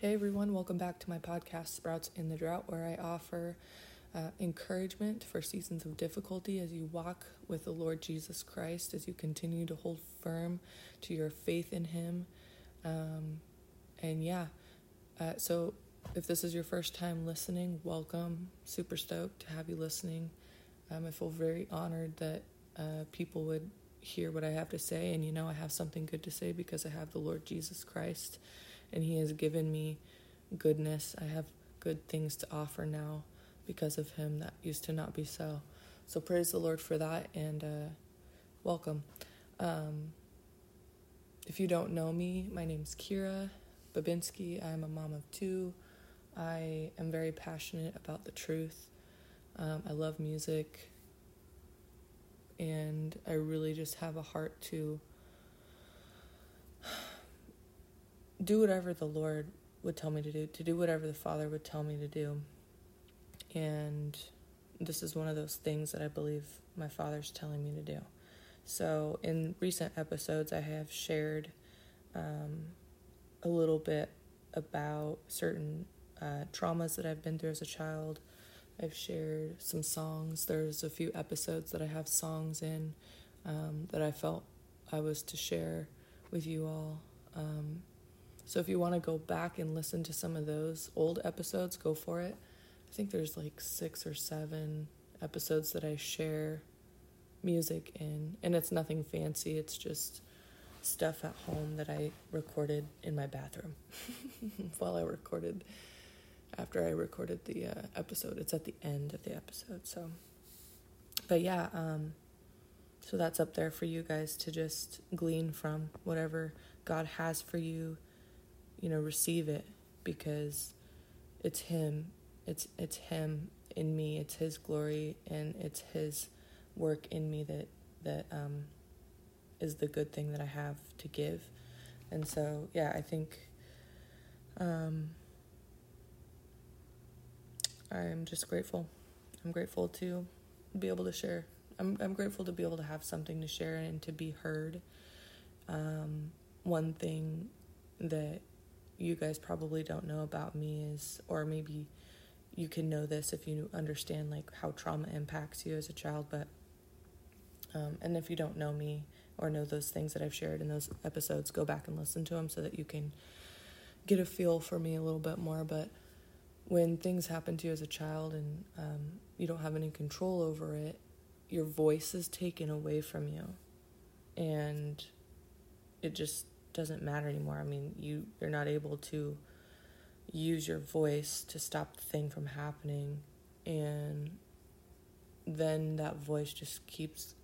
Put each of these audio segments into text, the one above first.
Hey everyone, welcome back to my podcast, Sprouts in the Drought, where I offer uh, encouragement for seasons of difficulty as you walk with the Lord Jesus Christ, as you continue to hold firm to your faith in Him. Um, and yeah, uh, so if this is your first time listening, welcome. Super stoked to have you listening. Um, I feel very honored that uh, people would hear what I have to say, and you know, I have something good to say because I have the Lord Jesus Christ and He has given me goodness. I have good things to offer now because of Him that used to not be so. So praise the Lord for that and uh, welcome. Um, if you don't know me, my name's Kira Babinski. I'm a mom of two. I am very passionate about the truth. Um, I love music. And I really just have a heart to do whatever the Lord would tell me to do, to do whatever the Father would tell me to do. And this is one of those things that I believe my Father's telling me to do. So, in recent episodes, I have shared um, a little bit about certain uh, traumas that I've been through as a child. I've shared some songs. There's a few episodes that I have songs in um, that I felt I was to share with you all. Um, so if you want to go back and listen to some of those old episodes, go for it. I think there's like six or seven episodes that I share music in, and it's nothing fancy, it's just stuff at home that I recorded in my bathroom while I recorded after I recorded the uh, episode. It's at the end of the episode. So, but yeah, um, so that's up there for you guys to just glean from whatever God has for you you know, receive it because it's him. It's it's him in me. It's his glory and it's his work in me that that um is the good thing that I have to give. And so, yeah, I think um I'm just grateful. I'm grateful to be able to share. I'm I'm grateful to be able to have something to share and to be heard. Um, one thing that you guys probably don't know about me is, or maybe you can know this if you understand like how trauma impacts you as a child, but um, and if you don't know me or know those things that I've shared in those episodes, go back and listen to them so that you can get a feel for me a little bit more. But when things happen to you as a child and um, you don't have any control over it, your voice is taken away from you, and it just doesn't matter anymore. I mean, you you're not able to use your voice to stop the thing from happening and then that voice just keeps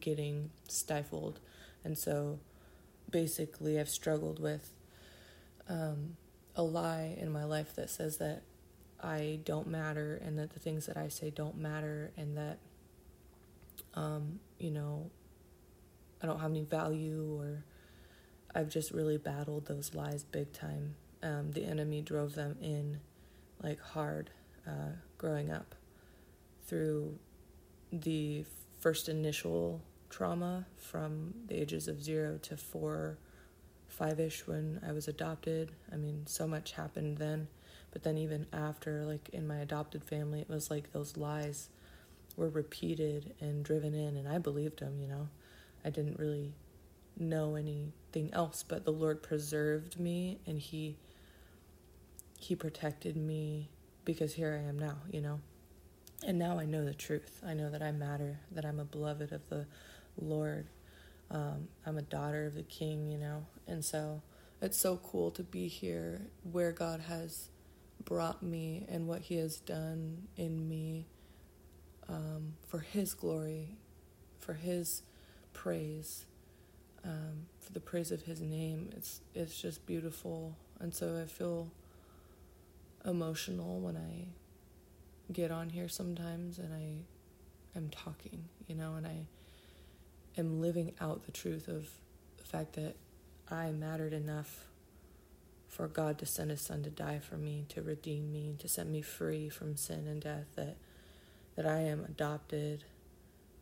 getting stifled. And so basically I've struggled with um, a lie in my life that says that I don't matter and that the things that I say don't matter and that um, you know I don't have any value or I've just really battled those lies big time. Um, the enemy drove them in like hard uh, growing up through the first initial trauma from the ages of zero to four, five ish when I was adopted. I mean, so much happened then. But then, even after, like in my adopted family, it was like those lies were repeated and driven in, and I believed them, you know. I didn't really know else, but the Lord preserved me and he he protected me because here I am now, you know. And now I know the truth. I know that I matter, that I'm a beloved of the Lord. Um, I'm a daughter of the King, you know. And so it's so cool to be here where God has brought me and what He has done in me um, for His glory, for His praise um, for the praise of His name. It's it's just beautiful, and so I feel emotional when I get on here sometimes, and I am talking, you know, and I am living out the truth of the fact that I mattered enough for God to send His Son to die for me, to redeem me, to set me free from sin and death. That that I am adopted,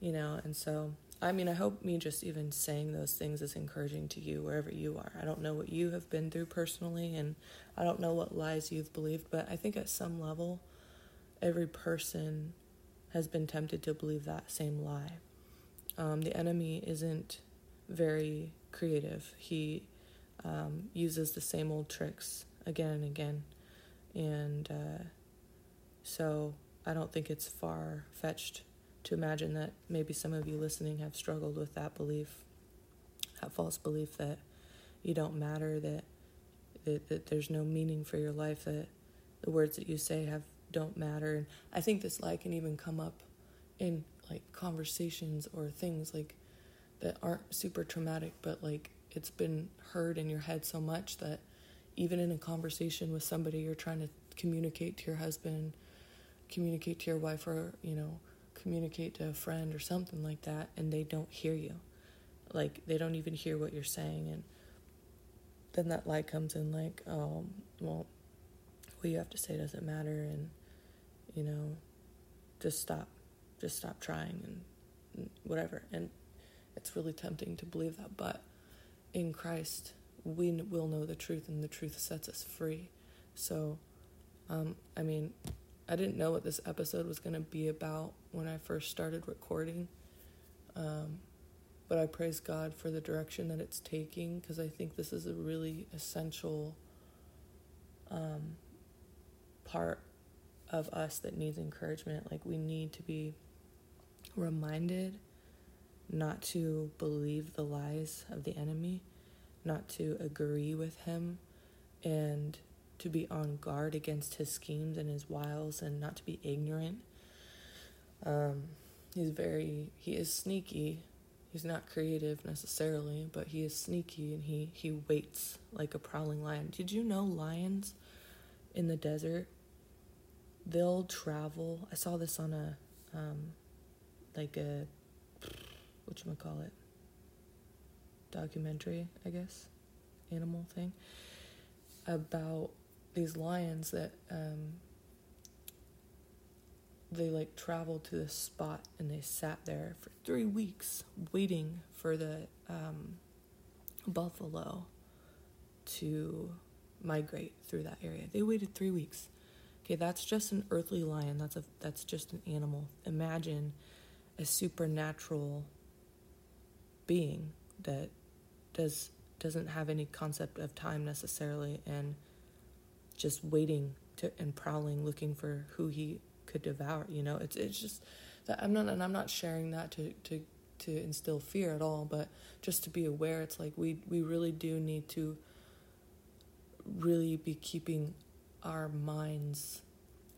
you know, and so I mean, I hope me just even saying those things is encouraging to you wherever you are. I don't know what you have been through personally, and I don't know what lies you've believed, but I think at some level, every person has been tempted to believe that same lie. Um, the enemy isn't very creative. He um, uses the same old tricks again and again. And uh, so I don't think it's far fetched to imagine that maybe some of you listening have struggled with that belief, that false belief that you don't matter, that, that, that there's no meaning for your life, that the words that you say have don't matter. And I think this lie can even come up in like conversations or things like that aren't super traumatic, but like it's been heard in your head so much that even in a conversation with somebody you're trying to communicate to your husband, communicate to your wife, or you know, communicate to a friend or something like that, and they don't hear you. Like they don't even hear what you're saying, and then that lie comes in like, oh, well, what you have to say doesn't matter, and you know, just stop, just stop trying and whatever. And it's really tempting to believe that, but in Christ, we will know the truth, and the truth sets us free. So, um, I mean, I didn't know what this episode was going to be about when I first started recording. Um, but I praise God for the direction that it's taking because I think this is a really essential um, part of us that needs encouragement. Like, we need to be reminded not to believe the lies of the enemy, not to agree with him, and to be on guard against his schemes and his wiles, and not to be ignorant. Um, he's very, he is sneaky. He's not creative necessarily, but he is sneaky and he, he waits like a prowling lion. Did you know lions in the desert they'll travel. I saw this on a um, like a what you call it documentary, I guess, animal thing about these lions that um, they like traveled to this spot and they sat there for three weeks waiting for the um, buffalo to migrate through that area. They waited three weeks. Okay, that's just an earthly lion. That's a that's just an animal. Imagine a supernatural being that does doesn't have any concept of time necessarily and just waiting to and prowling looking for who he could devour, you know. It's it's just that I'm not and I'm not sharing that to to to instill fear at all, but just to be aware it's like we we really do need to really be keeping our minds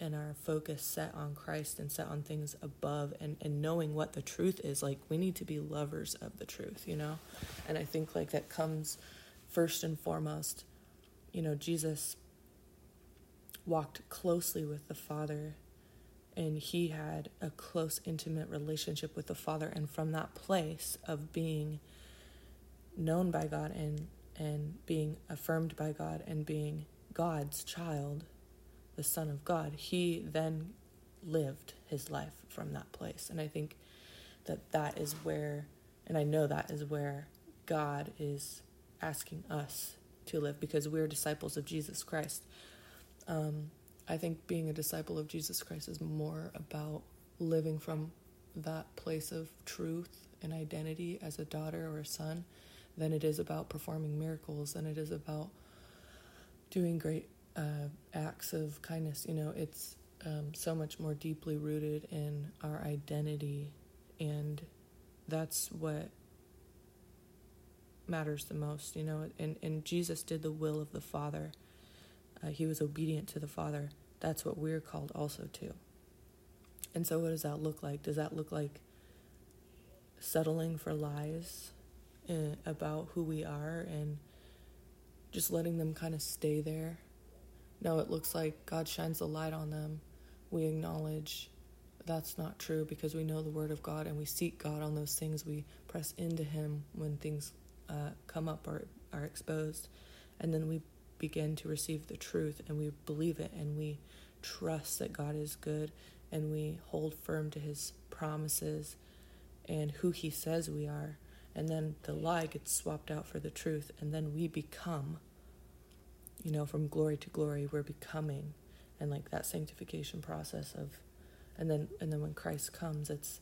and our focus set on Christ and set on things above and, and knowing what the truth is, like we need to be lovers of the truth, you know? And I think like that comes first and foremost, you know, Jesus walked closely with the Father and he had a close, intimate relationship with the Father. And from that place of being known by God and and being affirmed by God and being God's child, the Son of God, he then lived his life from that place. And I think that that is where, and I know that is where God is asking us to live because we're disciples of Jesus Christ. Um, I think being a disciple of Jesus Christ is more about living from that place of truth and identity as a daughter or a son than it is about performing miracles, than it is about doing great uh, acts of kindness. You know, it's um, so much more deeply rooted in our identity, and that's what matters the most. You know, and and Jesus did the will of the Father. Uh, he was obedient to the Father. That's what we're called also to. And so, what does that look like? Does that look like settling for lies uh, about who we are and just letting them kind of stay there no, it looks like God shines the light on them. We acknowledge that's not true because we know the Word of God and we seek God on those things. We press into Him when things uh, come up or are exposed. And then we begin to receive the truth and we believe it and we trust that God is good and we hold firm to His promises and who he says we are. And then the lie gets swapped out for the truth, and then we become, you know, from glory to glory, we're becoming. And like that sanctification process of, and then and then when Christ comes, it's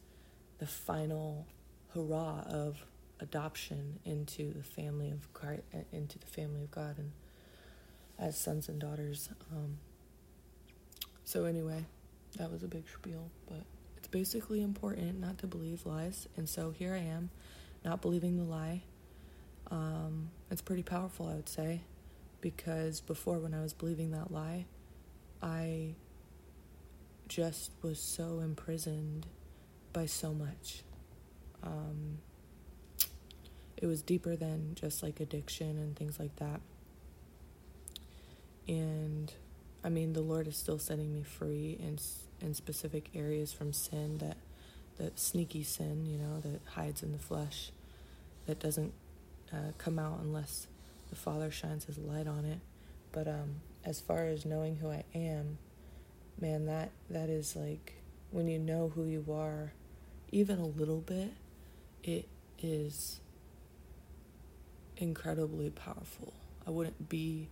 the final hurrah of adoption into the family of Christ, into the family of God, and as sons and daughters. Um, so anyway, that was a big spiel, but it's basically important not to believe lies, and so here I am, not believing the lie. Um, it's pretty powerful, I would say, because before when I was believing that lie, I just was so imprisoned by so much. Um, it was deeper than just like addiction and things like that. And I mean, the Lord is still setting me free in in specific areas from sin that that sneaky sin, you know, that hides in the flesh, that doesn't uh, come out unless the Father shines His light on it. But um, as far as knowing who I am, man, that that is like when you know who you are, even a little bit, it is incredibly powerful. I wouldn't be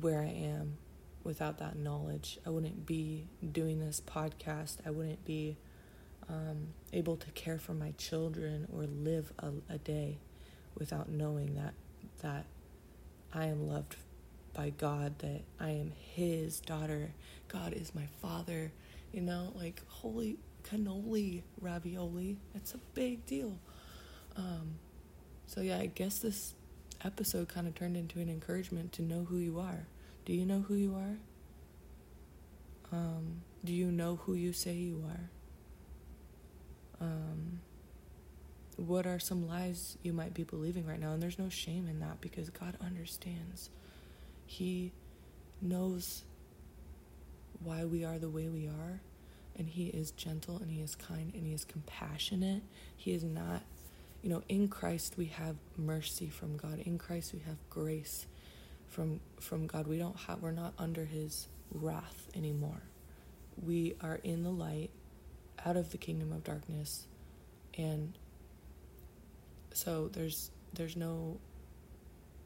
where I am without that knowledge. I wouldn't be doing this podcast. I wouldn't be um, able to care for my children or live a, a day without knowing that that I am loved by God, that I am His daughter. God is my Father. You know, like holy cannoli ravioli. It's a big deal. Um, so yeah, I guess this episode kind of turned into an encouragement to know who you are. Do you know who you are? Um, do you know who you say you are? Um, what are some lies you might be believing right now? And there's no shame in that because God understands. He knows why we are the way we are, and He is gentle and He is kind and He is compassionate. He is not, you know, in Christ we have mercy from God. In Christ we have grace from from God. We don't have we're not under his wrath anymore. We are in the light, out of the kingdom of darkness, and so there's there's no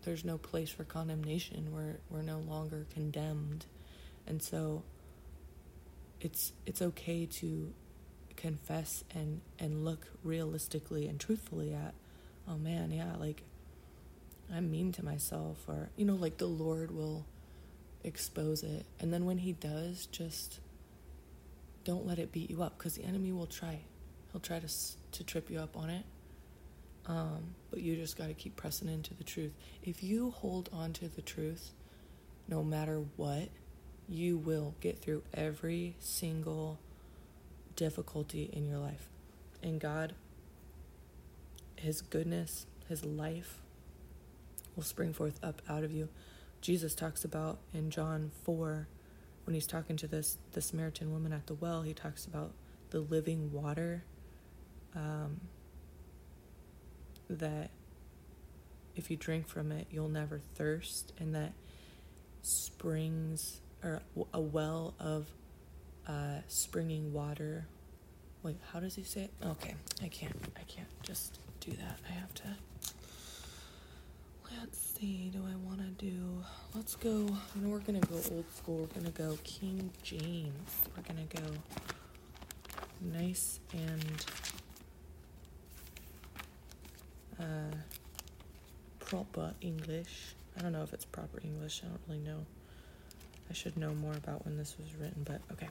there's no place for condemnation. We're we're no longer condemned. And so it's it's okay to confess and and look realistically and truthfully at oh man, yeah, like I'm mean to myself, or, you know, like the Lord will expose it. And then when He does, just don't let it beat you up because the enemy will try. He'll try to, to trip you up on it. Um, but you just got to keep pressing into the truth. If you hold on to the truth, no matter what, you will get through every single difficulty in your life. And God, His goodness, His life, will spring forth up out of you. Jesus talks about in John 4 when he's talking to this the Samaritan woman at the well, he talks about the living water um, that if you drink from it, you'll never thirst, and that springs or a well of uh, springing water. Wait, how does he say it? Okay, I can't. I can't just do that. I have to. Let's see, do I want to do. Let's go. You know, we're to go old school. We're to go King James. We're to go nice and uh, proper English. I don't know if it's proper English. I don't really know. I should know more about when this was written, but okay.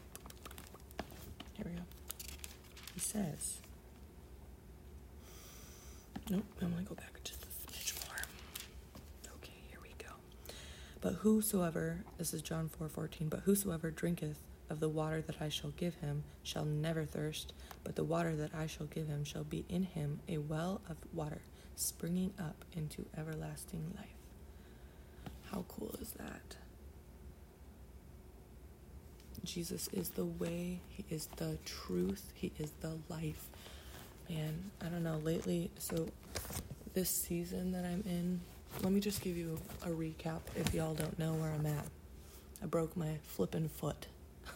Here we go. He says. Nope, I'm to go back just a smidge more. Okay, here we go. But whosoever, this is John 4 14, but whosoever drinketh of the water that I shall give him shall never thirst, but the water that I shall give him shall be in him a well of water springing up into everlasting life. How cool is that? Jesus is the way, He is the truth, He is the life. Man, I don't know, lately, so this season that I'm in, let me just give you a recap if y'all don't know where I'm at. I broke my flippin' foot.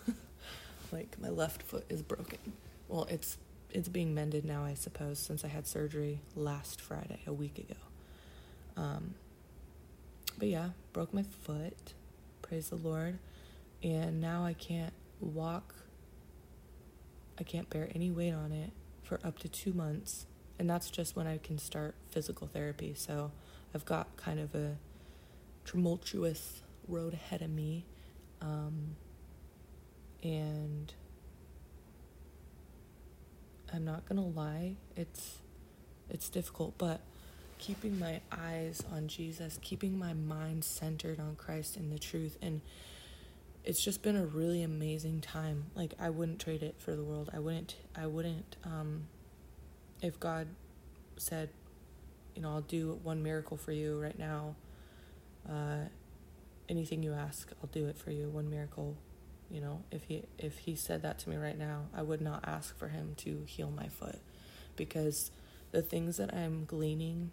like my left foot is broken. Well, it's it's being mended now, I suppose, since I had surgery last Friday, a week ago. Um, but yeah, broke my foot. Praise the Lord. And now I can't walk. I can't bear any weight on it for up to two months. And that's just when I can start physical therapy. So I've got kind of a tumultuous road ahead of me. Um, and I'm not gonna lie, it's it's difficult, but keeping my eyes on Jesus, keeping my mind centered on Christ and the truth and it's just been a really amazing time. Like I wouldn't trade it for the world. I wouldn't I wouldn't um if God said, you know, I'll do one miracle for you right now. Uh anything you ask, I'll do it for you. One miracle you know, if he if he said that to me right now, I would not ask for him to heal my foot because the things that I'm gleaning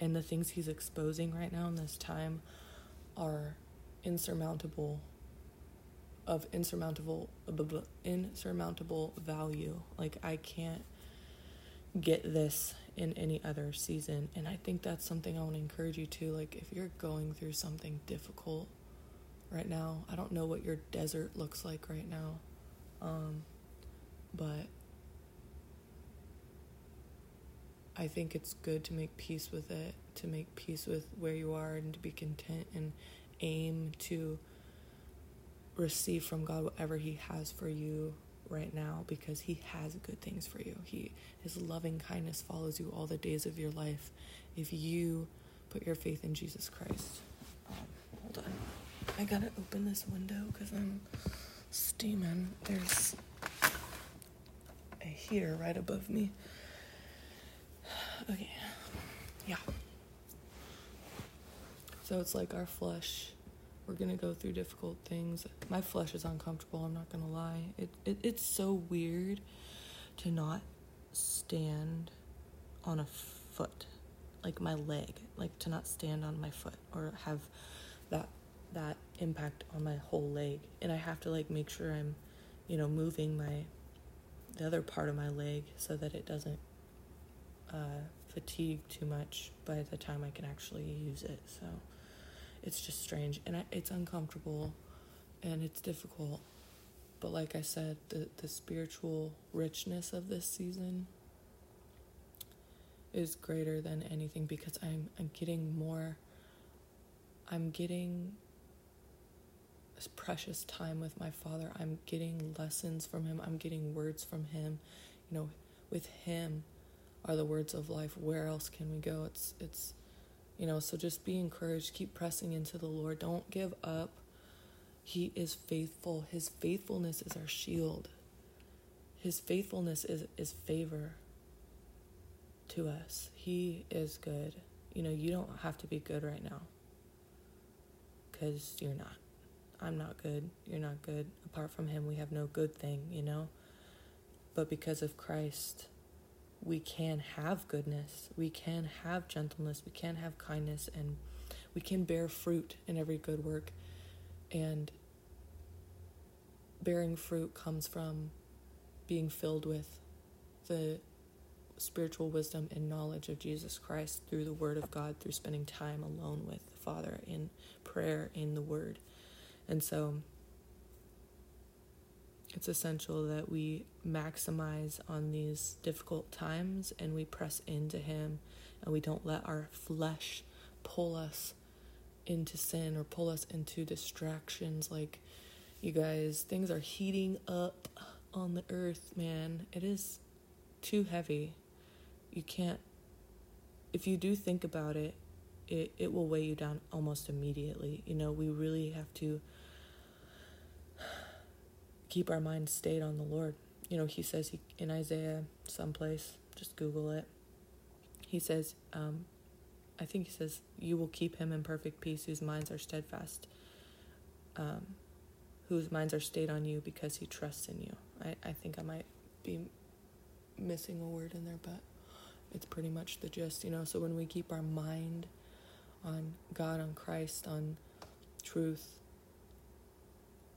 and the things he's exposing right now in this time are insurmountable of insurmountable insurmountable value. Like I can't get this in any other season and I think that's something I want to encourage you to like if you're going through something difficult right now. I don't know what your desert looks like right now. Um, but I think it's good to make peace with it, to make peace with where you are and to be content and aim to receive from God whatever he has for you right now because he has good things for you. He his loving kindness follows you all the days of your life if you put your faith in Jesus Christ. Um, hold on. I gotta open this window because I'm steaming. There's a heater right above me. Okay, yeah. So it's like our flesh. We're gonna go through difficult things. My flesh is uncomfortable. I'm not gonna lie. It, it it's so weird to not stand on a foot, like my leg, like to not stand on my foot or have that that impact on my whole leg and I have to like make sure I'm you know moving my the other part of my leg so that it doesn't uh, fatigue too much by the time I can actually use it so it's just strange and I, it's uncomfortable and it's difficult but like I said the the spiritual richness of this season is greater than anything because I'm I'm getting more I'm getting this precious time with my father. I'm getting lessons from him. I'm getting words from him. You know, with him are the words of life. Where else can we go? It's it's you know, so just be encouraged, keep pressing into the Lord. Don't give up. He is faithful. His faithfulness is our shield. His faithfulness is is favor to us. He is good. You know, you don't have to be good right now. Cuz you're not. I'm not good, you're not good. Apart from Him, we have no good thing, you know? But because of Christ, we can have goodness, we can have gentleness, we can have kindness, and we can bear fruit in every good work. And bearing fruit comes from being filled with the spiritual wisdom and knowledge of Jesus Christ through the Word of God, through spending time alone with the Father in prayer, in the Word. And so it's essential that we maximize on these difficult times and we press into Him and we don't let our flesh pull us into sin or pull us into distractions. Like, you guys, things are heating up on the earth, man. It is too heavy. You can't, if you do think about it, it, it will weigh you down almost immediately. You know, we really have to keep our minds stayed on the Lord. You know, he says he, in Isaiah someplace, just Google it. He says, um, I think he says, You will keep him in perfect peace whose minds are steadfast, um, whose minds are stayed on you because he trusts in you. I, I think I might be missing a word in there, but it's pretty much the gist, you know. So when we keep our mind on God, on Christ, on truth,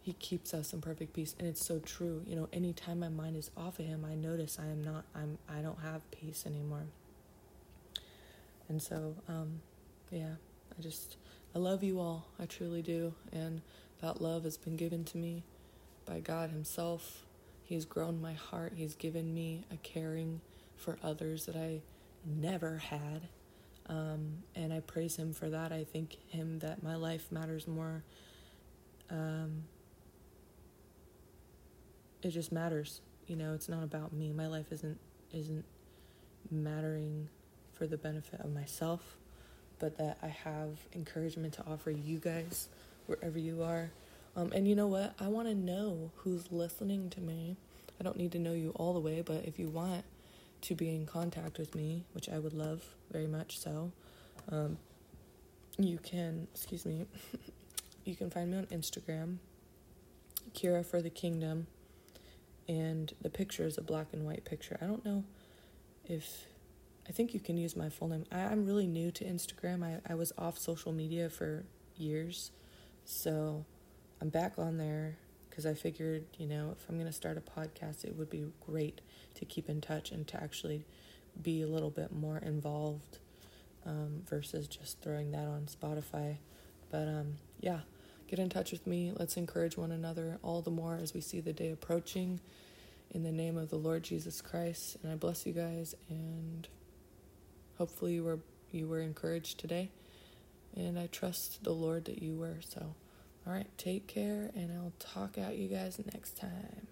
He keeps us in perfect peace, and it's so true. You know, anytime my mind is off of Him, I notice I am not. I'm. I don't have peace anymore. And so, um, yeah, I just I love you all. I truly do, and that love has been given to me by God Himself. He's grown my heart. He's given me a caring for others that I never had. Um, and I praise Him for that. I thank Him that my life matters more. Um, it just matters. You know, it's not about me. My life isn't isn't mattering for the benefit of myself, but that I have encouragement to offer you guys wherever you are. Um, and you know what? I want to know who's listening to me. I don't need to know you all the way, but if you want to be in contact with me, which I would love very much so, um, you can, excuse me, you can find me on Instagram, Kira for the Kingdom, and the picture is a black and white picture. I don't know if, I think you can use my full name. I, I'm really new to Instagram. I, I was off social media for years, so I'm back on there because I figured, you know, if I'm going to start a podcast, it would be great to keep in touch and to actually be a little bit more involved um, versus just throwing that on Spotify. But um, yeah, get in touch with me. Let's encourage one another all the more as we see the day approaching. In the name of the Lord Jesus Christ, and I bless you guys, and hopefully you were you were encouraged today, and I trust the Lord that you were. So. All right, take care, and I'll talk out you guys next time.